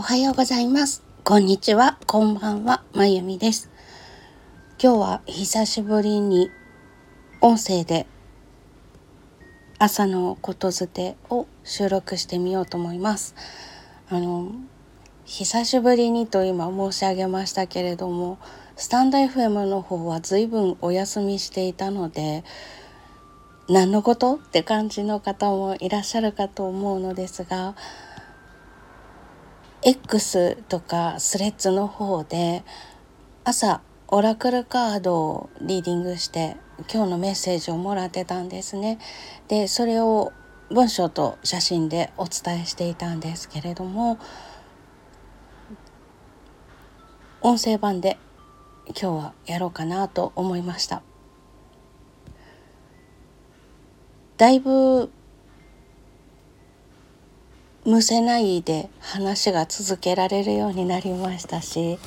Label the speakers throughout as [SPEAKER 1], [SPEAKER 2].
[SPEAKER 1] おはようございます。こんにちは。こんばんは。まゆみです。今日は久しぶりに音声で朝のことづてを収録してみようと思います。あの、久しぶりにと今申し上げましたけれども、スタンド FM の方は随分お休みしていたので、何のこと？って感じの方もいらっしゃるかと思うのですが、X とかスレッズの方で朝オラクルカードをリーディングして今日のメッセージをもらってたんですね。でそれを文章と写真でお伝えしていたんですけれども音声版で今日はやろうかなと思いました。だいぶむせないで話が続けられるようになりましたし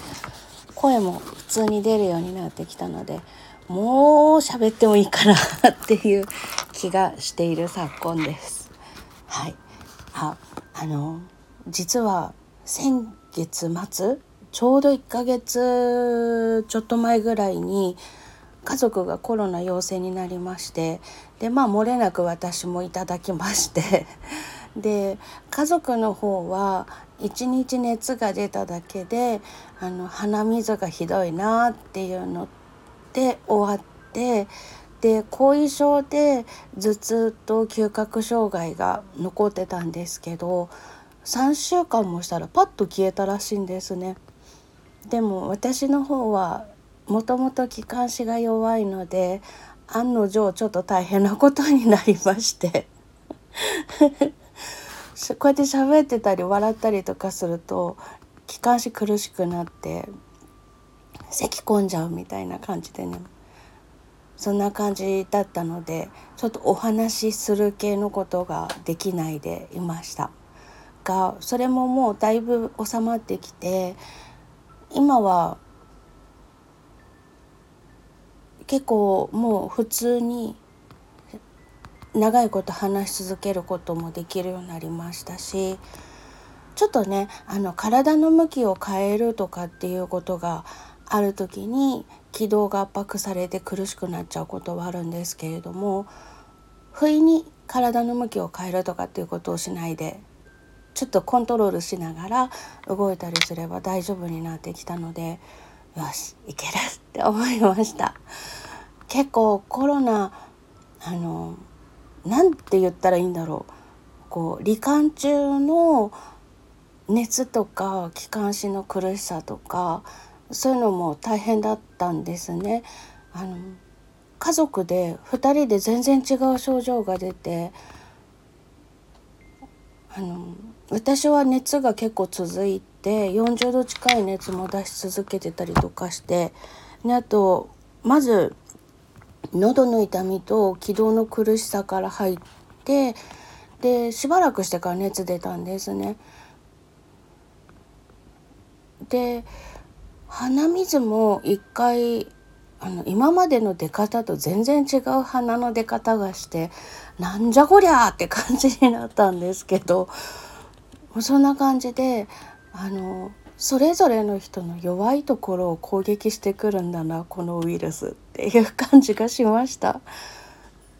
[SPEAKER 1] 声も普通に出るようになってきたのでもう喋ってもいいかなっていう気がしている昨今です。はい、ああの実は先月末ちょうど1ヶ月ちょっと前ぐらいに家族がコロナ陽性になりましてでまあ漏れなく私もいただきましてで家族の方は1日熱が出ただけであの鼻水がひどいなっていうので終わってで後遺症で頭痛と嗅覚障害が残ってたんですけど3週間もしたらパッと消えたらしいんですね。でも私の方はもともと気管支が弱いので案の定ちょっと大変なことになりましてこうやって喋ってたり笑ったりとかすると気管支苦しくなって咳き込んじゃうみたいな感じでね。そんな感じだったのでちょっとお話しする系のことができないでいました。がそれももうだいぶ収まってきて今は結構もう普通に長いこと話し続けることもできるようになりましたしちょっとねあの体の向きを変えるとかっていうことがある時に気道が圧迫されて苦しくなっちゃうことはあるんですけれども不意に体の向きを変えるとかっていうことをしないでちょっとコントロールしながら動いたりすれば大丈夫になってきたのでよしいけるって思いました。結構コロナあの何て言ったらいいんだろうこう罹患中の熱とか気管支の苦しさとかそういうのも大変だったんですね。あの家族で2人で全然違う症状が出てあの私は熱が結構続いて40度近い熱も出し続けてたりとかしてであとまず喉の痛みと気道の苦しさから入ってでしばらくしてから熱出たんですね。で鼻水も一回あの今までの出方と全然違う鼻の出方がしてなんじゃこりゃって感じになったんですけどそんな感じであのそれぞれの人の弱いところを攻撃してくるんだなこのウイルスっていう感じがしました。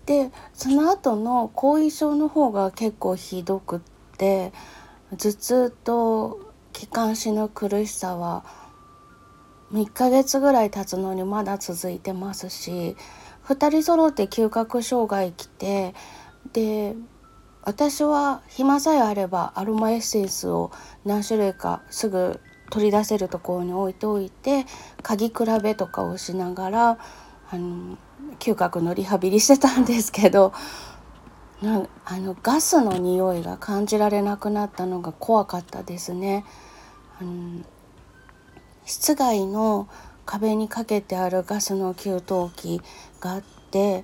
[SPEAKER 1] でその後の後遺症の方が結構ひどくって頭痛と気管支の苦しさは1ヶ月ぐらい経つのにまだ続いてますし2人揃って嗅覚障害来てで私は暇さえあればアロマエッセンスを何種類かすぐ取り出せるところに置いておいて鍵比べとかをしながらあの嗅覚のリハビリしてたんですけどなあのガスの匂いが感じられなくなったのが怖かったですね。あの室外の壁にかけてあるガスの給湯器があって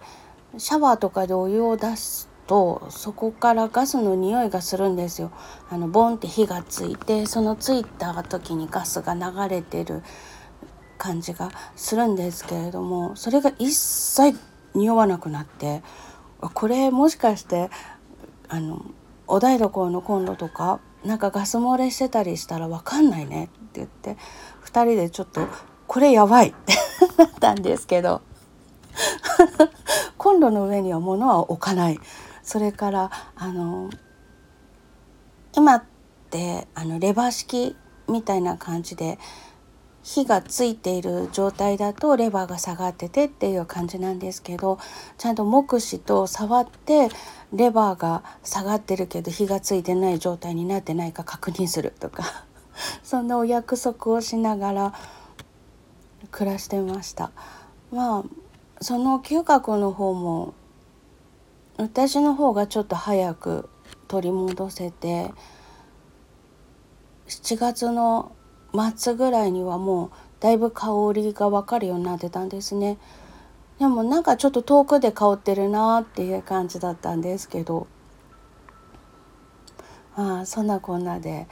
[SPEAKER 1] シャワーとかでお湯を出すとそこからガスの匂いがするんですよ。あのボンって火がついてそのついた時にガスが流れてる感じがするんですけれどもそれが一切匂わなくなってこれもしかしてあのお台所のコンロとかなんかガス漏れしてたりしたら分かんないねって言って2人でちょっとこれやばいって なったんですけど コンロの上には物は置かない。それからあの今ってあのレバー式みたいな感じで火がついている状態だとレバーが下がっててっていう感じなんですけどちゃんと目視と触ってレバーが下がってるけど火がついてない状態になってないか確認するとか そんなお約束をしながら暮らしてました。まあその嗅覚の方も私の方がちょっと早く取り戻せて7月の末ぐらいにはもうだいぶ香りが分かるようになってたんですね。でもなんかちょっと遠くで香ってるなっていう感じだったんですけど。ああそんなこんなで。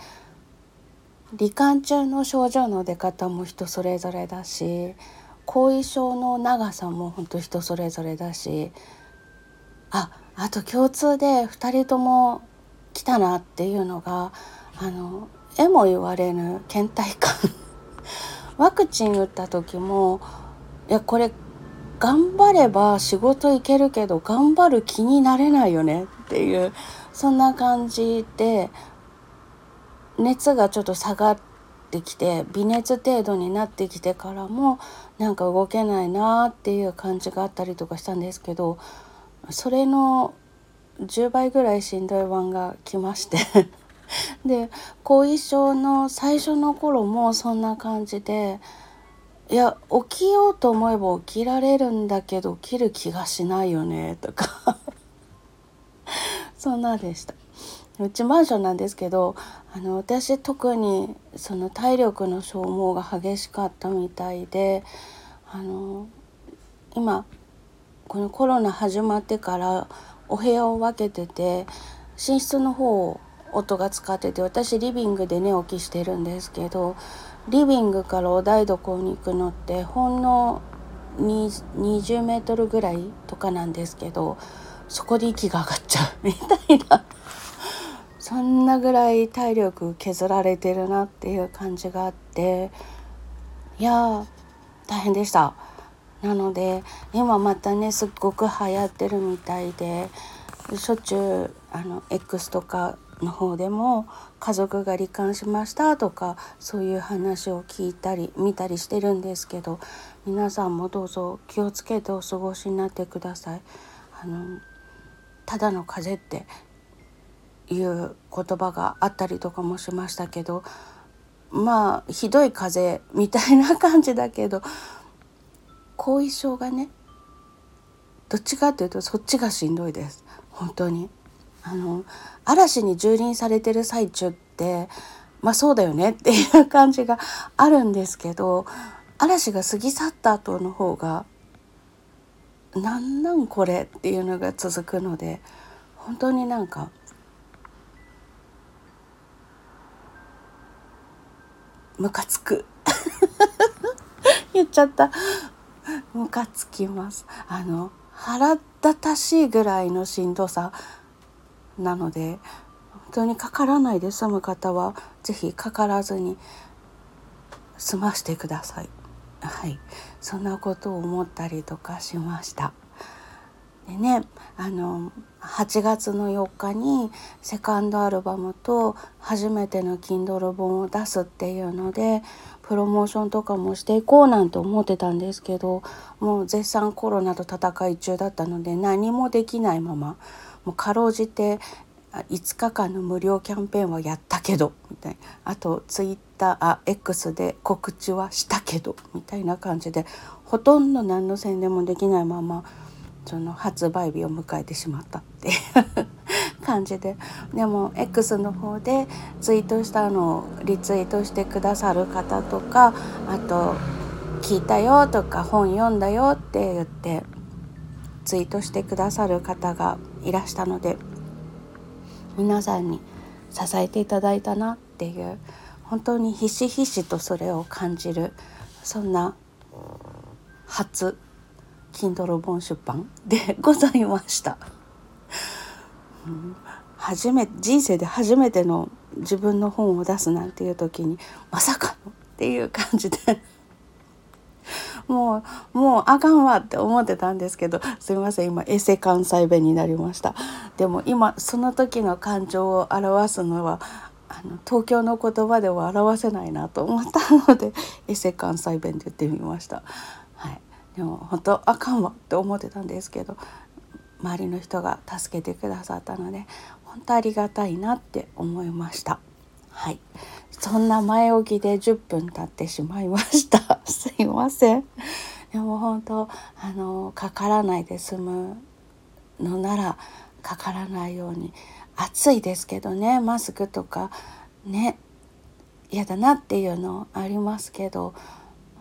[SPEAKER 1] 罹患中の症状の出方も人それぞれだし後遺症の長さも本当人それぞれだしああと共通で2人とも来たなっていうのがあのえも言われぬ倦怠感。ワクチン打った時もいやこれ頑張れば仕事行けるけど頑張る気になれないよねっていうそんな感じで熱がちょっと下がってきて微熱程度になってきてからもなんか動けないなっていう感じがあったりとかしたんですけどそれの10倍ぐらいしんどい版が来まして で後遺症の最初の頃もそんな感じでいや起きようと思えば起きられるんだけど起きる気がしないよねとか そんなでした。うちマンションなんですけどあの私特にその体力の消耗が激しかったみたいであの今このコロナ始まってからお部屋を分けてて寝室の方を音が使ってて私リビングで寝起きしてるんですけどリビングからお台所に行くのってほんの20メートルぐらいとかなんですけどそこで息が上がっちゃう。みたいな。そんなぐらい体力削られてるなっていう感じがあっていや大変でした。なので今またねすっごく流行ってるみたいでしょっちゅうあの X とかの方でも家族が罹患しましたとかそういう話を聞いたり見たりしてるんですけど皆さんもどうぞ気をつけてお過ごしになってください。あのただの風邪っていう言葉があったりとかもしましたけどまあひどい風邪みたいな感じだけど後遺症がねどっちかっていうとそっちがしんどいです。本当に。あの嵐に蹂躙されてる最中ってまあそうだよねっていう感じがあるんですけど嵐が過ぎ去った後の方がなんなんこれっていうのが続くので本当になんかムカつく。言っちゃった。ムカつきます。あの腹立たしいぐらいのしんどさ。なので本当にかからないで済む方は是非かからずに済ましてください。はい。そんなことを思ったりとかしました。でねあの8月の4日にセカンドアルバムと初めての Kindle 本を出すっていうのでプロモーションとかもしていこうなんて思ってたんですけどもう絶賛コロナと戦い中だったので何もできないままもうかろうじて5日間の無料キャンペーンはやったけどみたいな。あとツイッターあ X で告知はしたけどみたいな感じでほとんど何の宣伝もできないままその発売日を迎えてしまったっていう 感じで。でも X の方でツイートしたのをリツイートしてくださる方とかあと「聞いたよ」とか「本読んだよ」って言ってツイートしてくださる方がいらしたので皆さんに支えていただいたなっていう本当にひしひしとそれを感じるそんな初 Kindle 本出版？でございました。初め人生で初めての自分の本を出すなんていう時にまさかのっていう感じでもうもうあかんわって思ってたんですけどすいません今エセ関西弁になりましたでも今その時の感情を表すのはあの東京の言葉では表せないなと思ったのでエセ関西弁で言ってみました。でも本当あかんわって思ってたんですけど周りの人が助けてくださったので本当ありがたいなって思いました。はい、そんな前置きで10分経ってしまいました。すいません。でも本当あのかからないで済むのならかからないように暑いですけどねマスクとかね嫌だなっていうのありますけど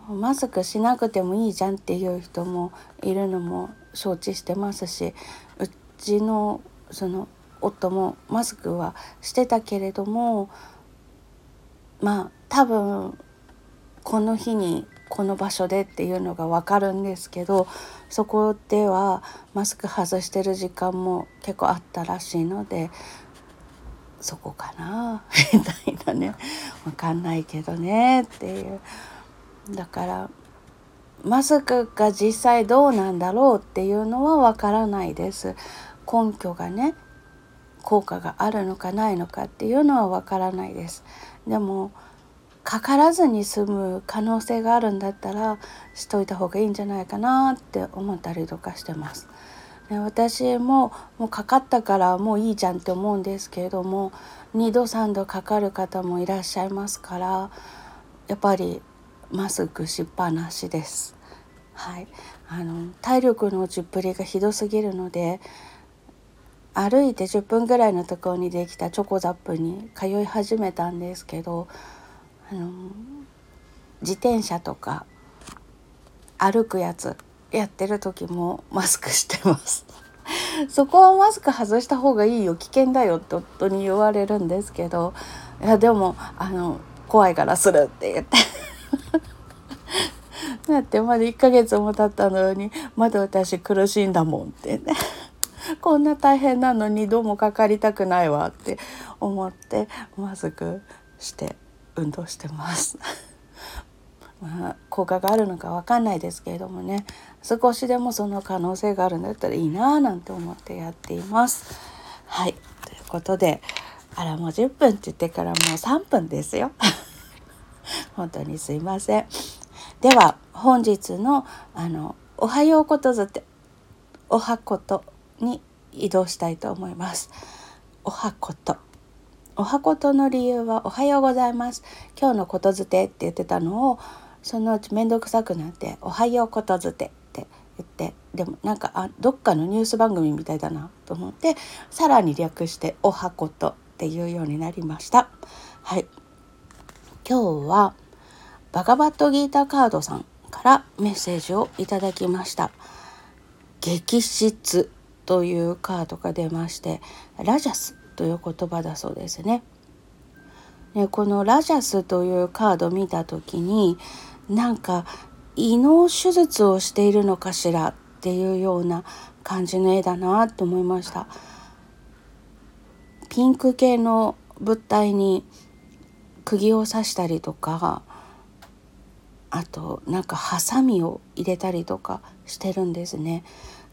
[SPEAKER 1] マスクしなくてもいいじゃんっていう人もいるのも承知してますしうちのその夫もマスクはしてたけれどもまあ多分この日にこの場所でっていうのが分かるんですけどそこではマスク外してる時間も結構あったらしいのでそこかな？みたいなね。分かんないけどねっていう。だからマスクが実際どうなんだろうっていうのは分からないです根拠がね効果があるのかないのかっていうのは分からないですでもかからずに済む可能性があるんだったらしといた方がいいんじゃないかなって思ったりとかしてます。で私ももうかかったからもういいじゃんって思うんですけれども2度3度かかる方もいらっしゃいますからやっぱりマスクしっぱなしです。はい、あの体力の落ちっぷりがひどすぎるので歩いて10分ぐらいのところにできたチョコザップに通い始めたんですけどあの自転車とか歩くやつやってる時もマスクしてます。そこはマスク外した方がいいよ。危険だよって夫に言われるんですけどいやでもあの怖いからするって言って。だってまだ1ヶ月も経ったのにまだ私苦しいんだもんってねこんな大変なのにどうもかかりたくないわって思ってマスクして運動してます まあ、効果があるのか分かんないですけれどもね少しでもその可能性があるんだったらいいななんて思ってやっています。はいということであらもう10分って言ってからもう3分ですよ。本当にすいません。では本日のあのおはようことづておはことに移動したいと思います。おはことおはことの理由は「おはようございます今日のことづて」って言ってたのをそのうち面倒くさくなって「おはようことづて」って言ってでもなんかあどっかのニュース番組みたいだなと思ってさらに略して「おはこと」っていうようになりました。はい今日はバガバットギータカードさんからメッセージをいただきました。激質というカードが出ましてラジャスという言葉だそうですね。でこのラジャスというカード見た時になんか胃の手術をしているのかしらっていうような感じの絵だなと思いました。ピンク系の物体に釘を刺したりとかあとなんかハサミを入れたりとかしてるんですね。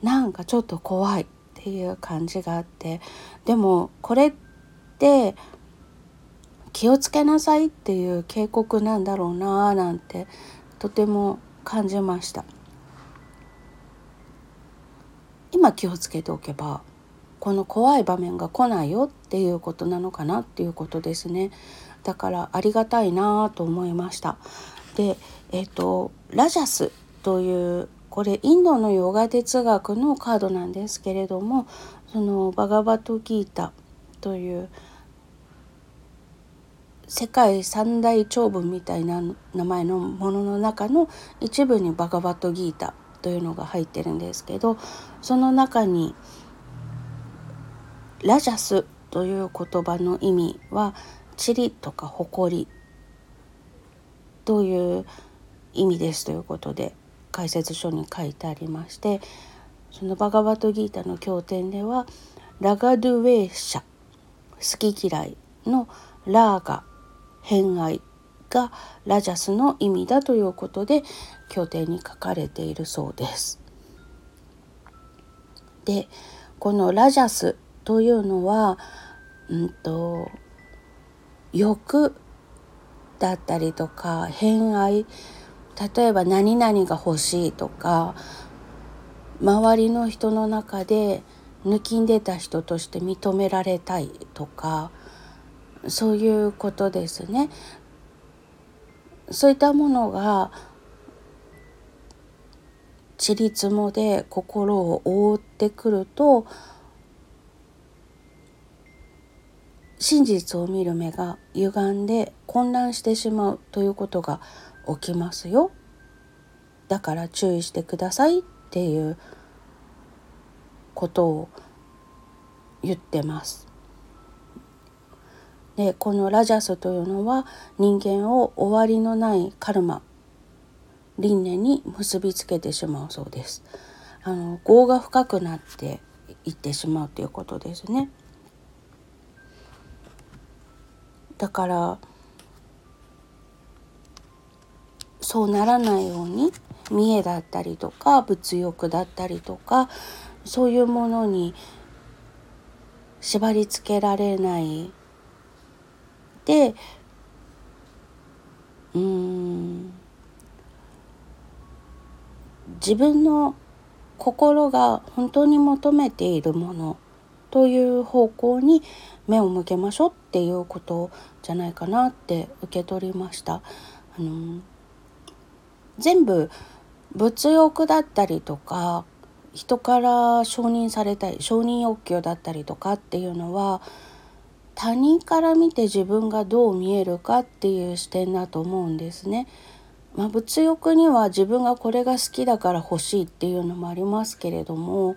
[SPEAKER 1] なんかちょっと怖いっていう感じがあってでもこれって気をつけなさいっていう警告なんだろうなーなんてとても感じました今気をつけておけばこの怖い場面が来ないよっていうことなのかなっていうことですねだからありがたいなと思いました。でえっ、ー、とラジャスというこれインドのヨガ哲学のカードなんですけれどもそのバガバトギータという世界三大長文みたいな名前のものの中の一部にバガバトギータというのが入ってるんですけどその中にラジャスという言葉の意味は塵とか誇りという意味ですということで解説書に書いてありましてそのバガバトギータの経典ではラガドゥウェーシャ好き嫌いのラーガ偏愛がラジャスの意味だということで経典に書かれているそうです。でこのラジャスというのは、うんと、欲だったりとか偏愛例えば何々が欲しいとか周りの人の中で抜きんでた人として認められたいとかそういうことですね。そういったものがちりつもで心を覆ってくると真実を見る目が歪んで混乱してしまうということが起きますよ。だから注意してくださいっていうことを言ってます。でこのラジャスというのは人間を終わりのないカルマ輪廻に結びつけてしまうそうです。あの業が深くなっていってしまうということですね。だからそうならないように見栄だったりとか物欲だったりとかそういうものに縛りつけられない。でうん自分の心が本当に求めているものという方向に目を向けましょうっていうことじゃないかなって受け取りました。あの全部物欲だったりとか人から承認されたり承認欲求だったりとかっていうのは他人から見て自分がどう見えるかっていう視点だと思うんですね。まあ、物欲には自分がこれが好きだから欲しいっていうのもありますけれども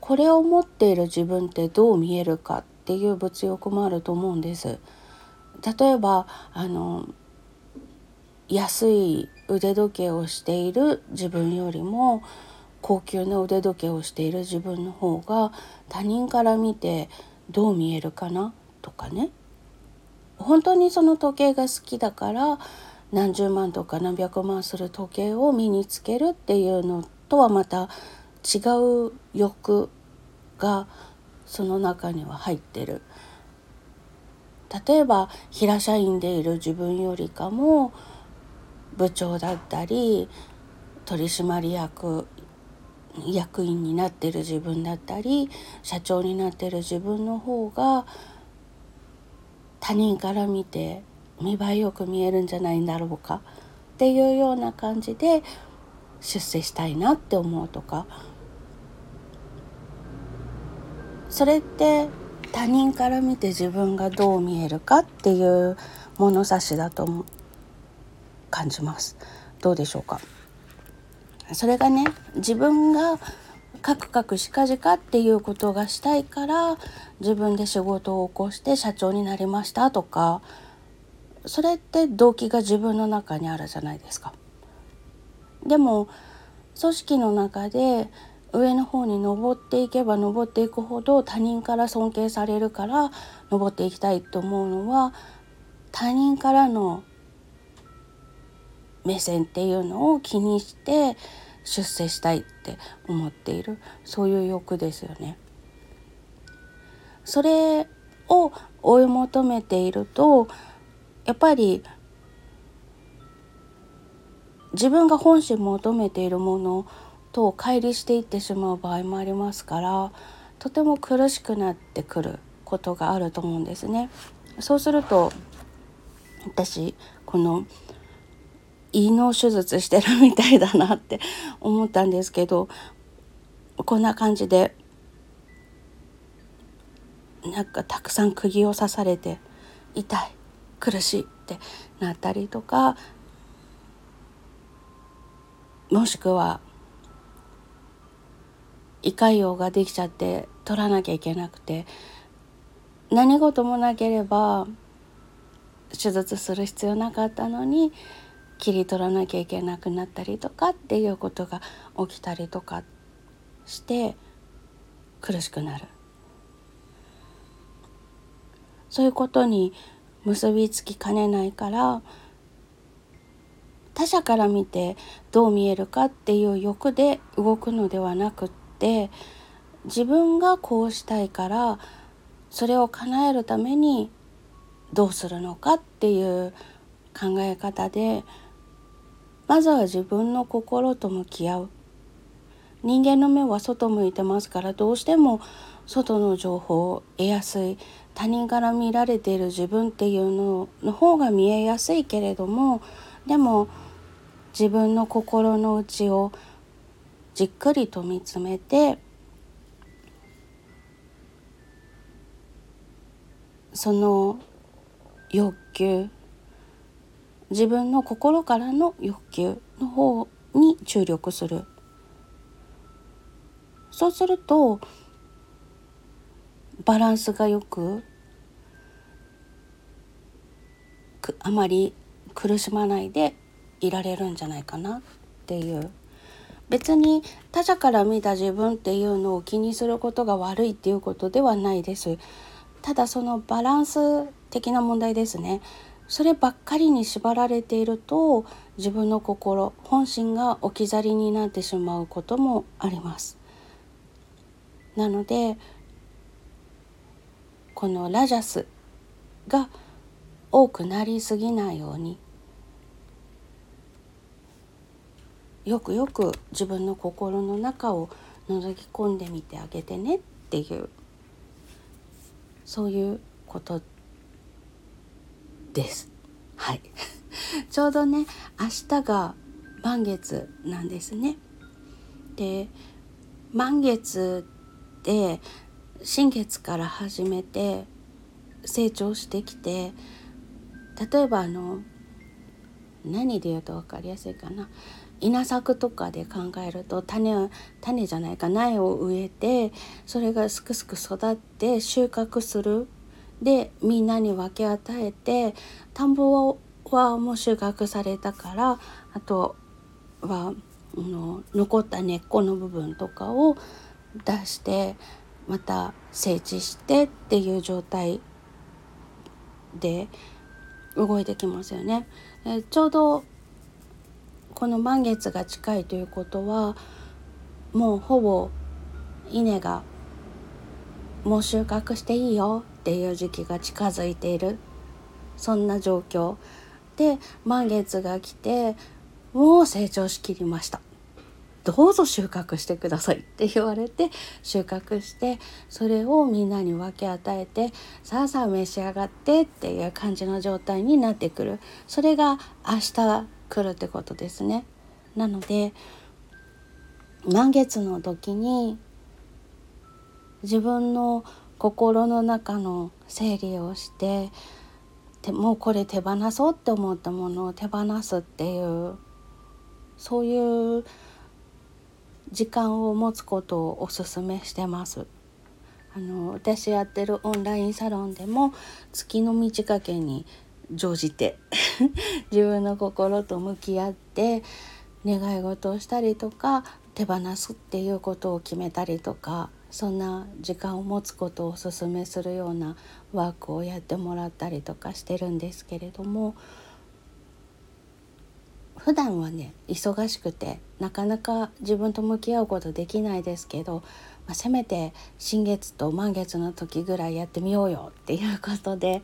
[SPEAKER 1] これを持っている自分ってどう見えるかっていう物欲もあると思うんです。例えばあの安い腕時計をしている自分よりも高級な腕時計をしている自分の方が他人から見てどう見えるかなとかね本当にその時計が好きだから何十万とか何百万する時計を身につけるっていうのとはまた違う欲がその中には入ってる。例えば平社員でいる自分よりかも部長だったり取締役役員になってる自分だったり社長になってる自分の方が他人から見て見栄えよく見えるんじゃないんだろうかっていうような感じで出世したいなって思うとかそれって他人から見て自分がどう見えるかっていう物差しだと感じますどうでしょうか？それがね自分がカクカクしかじかっていうことがしたいから自分で仕事を起こして社長になりましたとかそれって動機が自分の中にあるじゃないですか。でも組織の中で上の方に登っていけば登っていくほど他人から尊敬されるから登っていきたいと思うのは他人からの目線っていうのを気にして出世したいって思っているそういう欲ですよね。それを追い求めているとやっぱり自分が本心求めているものと乖離していってしまう場合もありますからとても苦しくなってくることがあると思うんですね。そうすると私この胃の手術してるみたいだなって 思ったんですけどこんな感じでなんかたくさん釘を刺されて痛い苦しいってなったりとかもしくは胃潰瘍ができちゃって取らなきゃいけなくて何事もなければ手術する必要なかったのに切り取らなきゃいけなくなったりとかっていうことが起きたりとかして苦しくなる。そういうことに結びつきかねないから他者から見てどう見えるかっていう欲で動くのではなくって自分がこうしたいからそれを叶えるためにどうするのかっていう考え方でまずは自分の心と向き合う。人間の目は外向いてますからどうしても外の情報を得やすい他人から見られている自分っていうのの方が見えやすいけれどもでも自分の心の内をじっくりと見つめてその欲求自分の心からの欲求の方に注力する。そうするとバランスがよくあまり苦しまないでいられるんじゃないかなっていう。別に他者から見た自分っていうのを気にすることが悪いっていうことではないです。ただそのバランス的な問題ですね。そればっかりに縛られていると自分の心本心が置き去りになってしまうこともあります。なのでこのラジャスが多くなりすぎないようによくよく自分の心の中を覗き込んでみてあげてねっていうそういうことです。はい ちょうどね明日が満月なんですね。で満月って新月から始めて成長してきて例えばあの何で言うと分かりやすいかな稲作とかで考えると種種じゃないか苗を植えてそれがすくすく育って収穫するでみんなに分け与えて田んぼはもう収穫されたからあとはの残った根っこの部分とかを出してまた整地してっていう状態で動いてきますよね。えちょうどこの満月が近いということはもうほぼ稲がもう収穫していいよっていう時期が近づいている。そんな状況。で満月が来てもう成長しきりました。どうぞ収穫してくださいって言われて収穫してそれをみんなに分け与えてさあさあ召し上がってっていう感じの状態になってくる。それが明日来るってことですね。なので満月の時に自分の心の中の整理をしてもうこれ手放そうって思ったものを手放すっていうそういう時間を持つことをおすすめしてます。あの私やってるオンラインサロンでも月の満ち欠けに乗じて 自分の心と向き合って願い事をしたりとか手放すっていうことを決めたりとかそんな時間を持つことをおすすめするようなワークをやってもらったりとかしてるんですけれども普段はね忙しくてなかなか自分と向き合うことできないですけど、まあ、せめて新月と満月の時ぐらいやってみようよっていうことで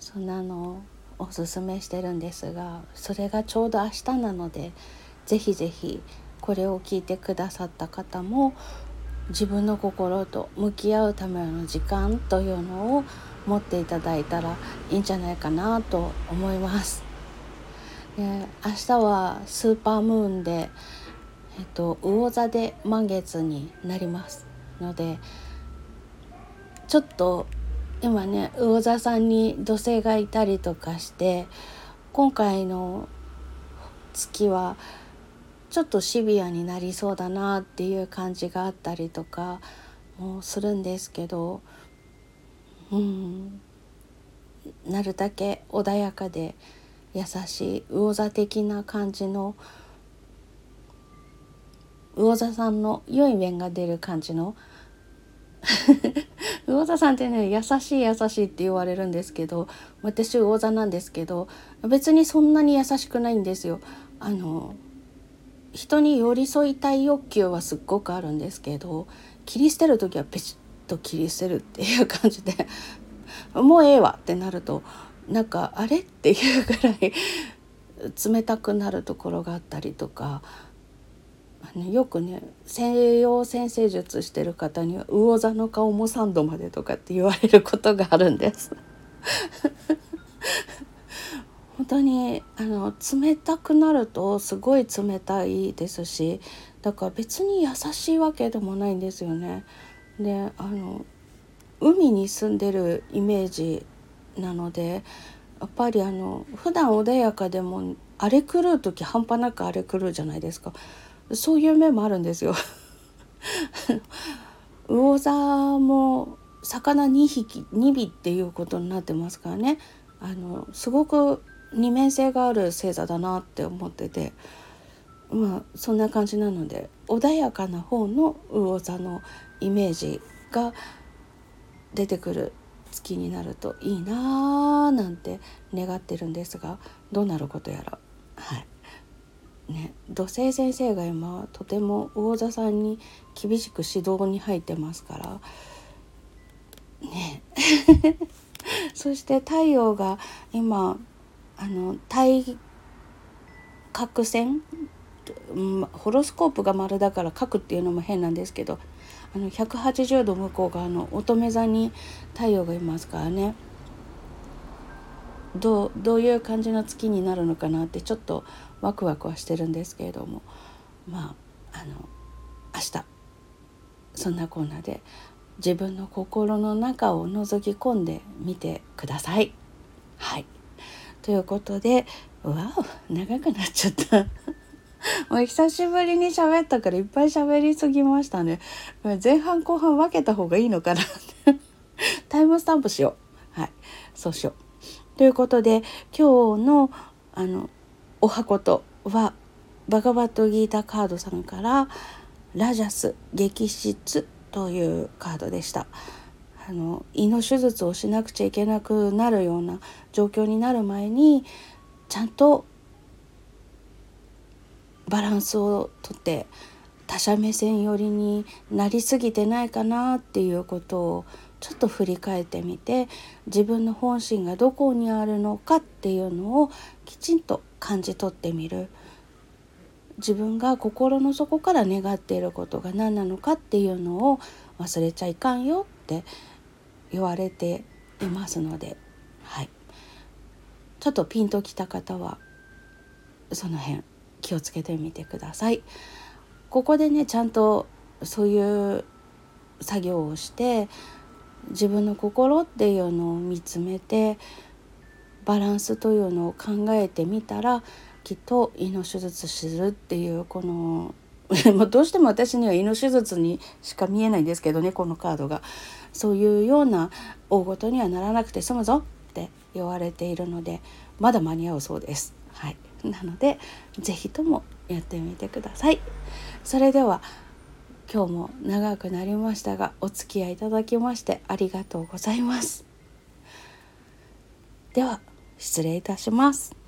[SPEAKER 1] そんなのをおすすめしてるんですがそれがちょうど明日なのでぜひぜひこれを聞いてくださった方も自分の心と向き合うための時間というのを持っていただいたらいいんじゃないかなと思います。で明日はスーパームーンで、えっと、魚座で満月になりますのでちょっと今ね魚座さんに土星がいたりとかして今回の月はちょっとシビアになりそうだなっていう感じがあったりとかもするんですけどうんなるだけ穏やかで優しい魚座的な感じの魚座さんの良い面が出る感じの魚座さんってね優しい優しいって言われるんですけど私魚座なんですけど別にそんなに優しくないんですよ。あの人に寄り添いたい欲求はすっごくあるんですけど切り捨てる時はペチッと切り捨てるっていう感じで もうええわってなるとなんかあれっていうぐらい冷たくなるところがあったりとかあのよくね西洋先生術してる方には魚座の顔も3度までとかって言われることがあるんです。本当にあの冷たくなるとすごい冷たいですしだから別に優しいわけでもないんですよね。であの海に住んでるイメージなのでやっぱりあの普段穏やかでも荒れ狂う時半端なく荒れ狂うじゃないですかそういう面もあるんですよ。魚座も魚2匹2尾っていうことになってますからね。あのすごく二面性がある星座だなって思ってて。まあそんな感じなので穏やかな方の魚座のイメージが出てくる月になるといいなーなんて願ってるんですがどうなることやら。はい。ね土星先生が今とても魚座さんに厳しく指導に入ってますから。ね。そして太陽が今あの対角線、ホロスコープが丸だから角っていうのも変なんですけどあの180度向こう側の乙女座に太陽がいますからね。どうどういう感じの月になるのかなってちょっとワクワクはしてるんですけれどもまああの明日そんなコーナーで自分の心の中を覗き込んでみてください。はい。ということでわお長くなっちゃった。もう久しぶりに喋ったからいっぱい喋りすぎましたね。前半後半分けた方がいいのかな タイムスタンプしよう。はい。そうしよう。ということで今日のあのお箱とはバガバットギータカードさんからラジャス激質というカードでした。あの胃の手術をしなくちゃいけなくなるような状況になる前にちゃんとバランスをとって他者目線寄りになりすぎてないかなっていうことをちょっと振り返ってみて自分の本心がどこにあるのかっていうのをきちんと感じ取ってみる自分が心の底から願っていることが何なのかっていうのを忘れちゃいかんよって言われていますので、はい、ちょっとピンときた方はその辺気をつけてみてください。ここでねちゃんとそういう作業をして自分の心っていうのを見つめてバランスというのを考えてみたらきっと胃の手術するっていうこの どうしても私には胃の手術にしか見えないんですけどねこのカードが。そういうような大ごとにはならなくて済むぞって言われているのでまだ間に合うそうです。はい、なので是非ともやってみてください。それでは今日も長くなりましたがお付き合いいただきましてありがとうございます。では失礼いたします。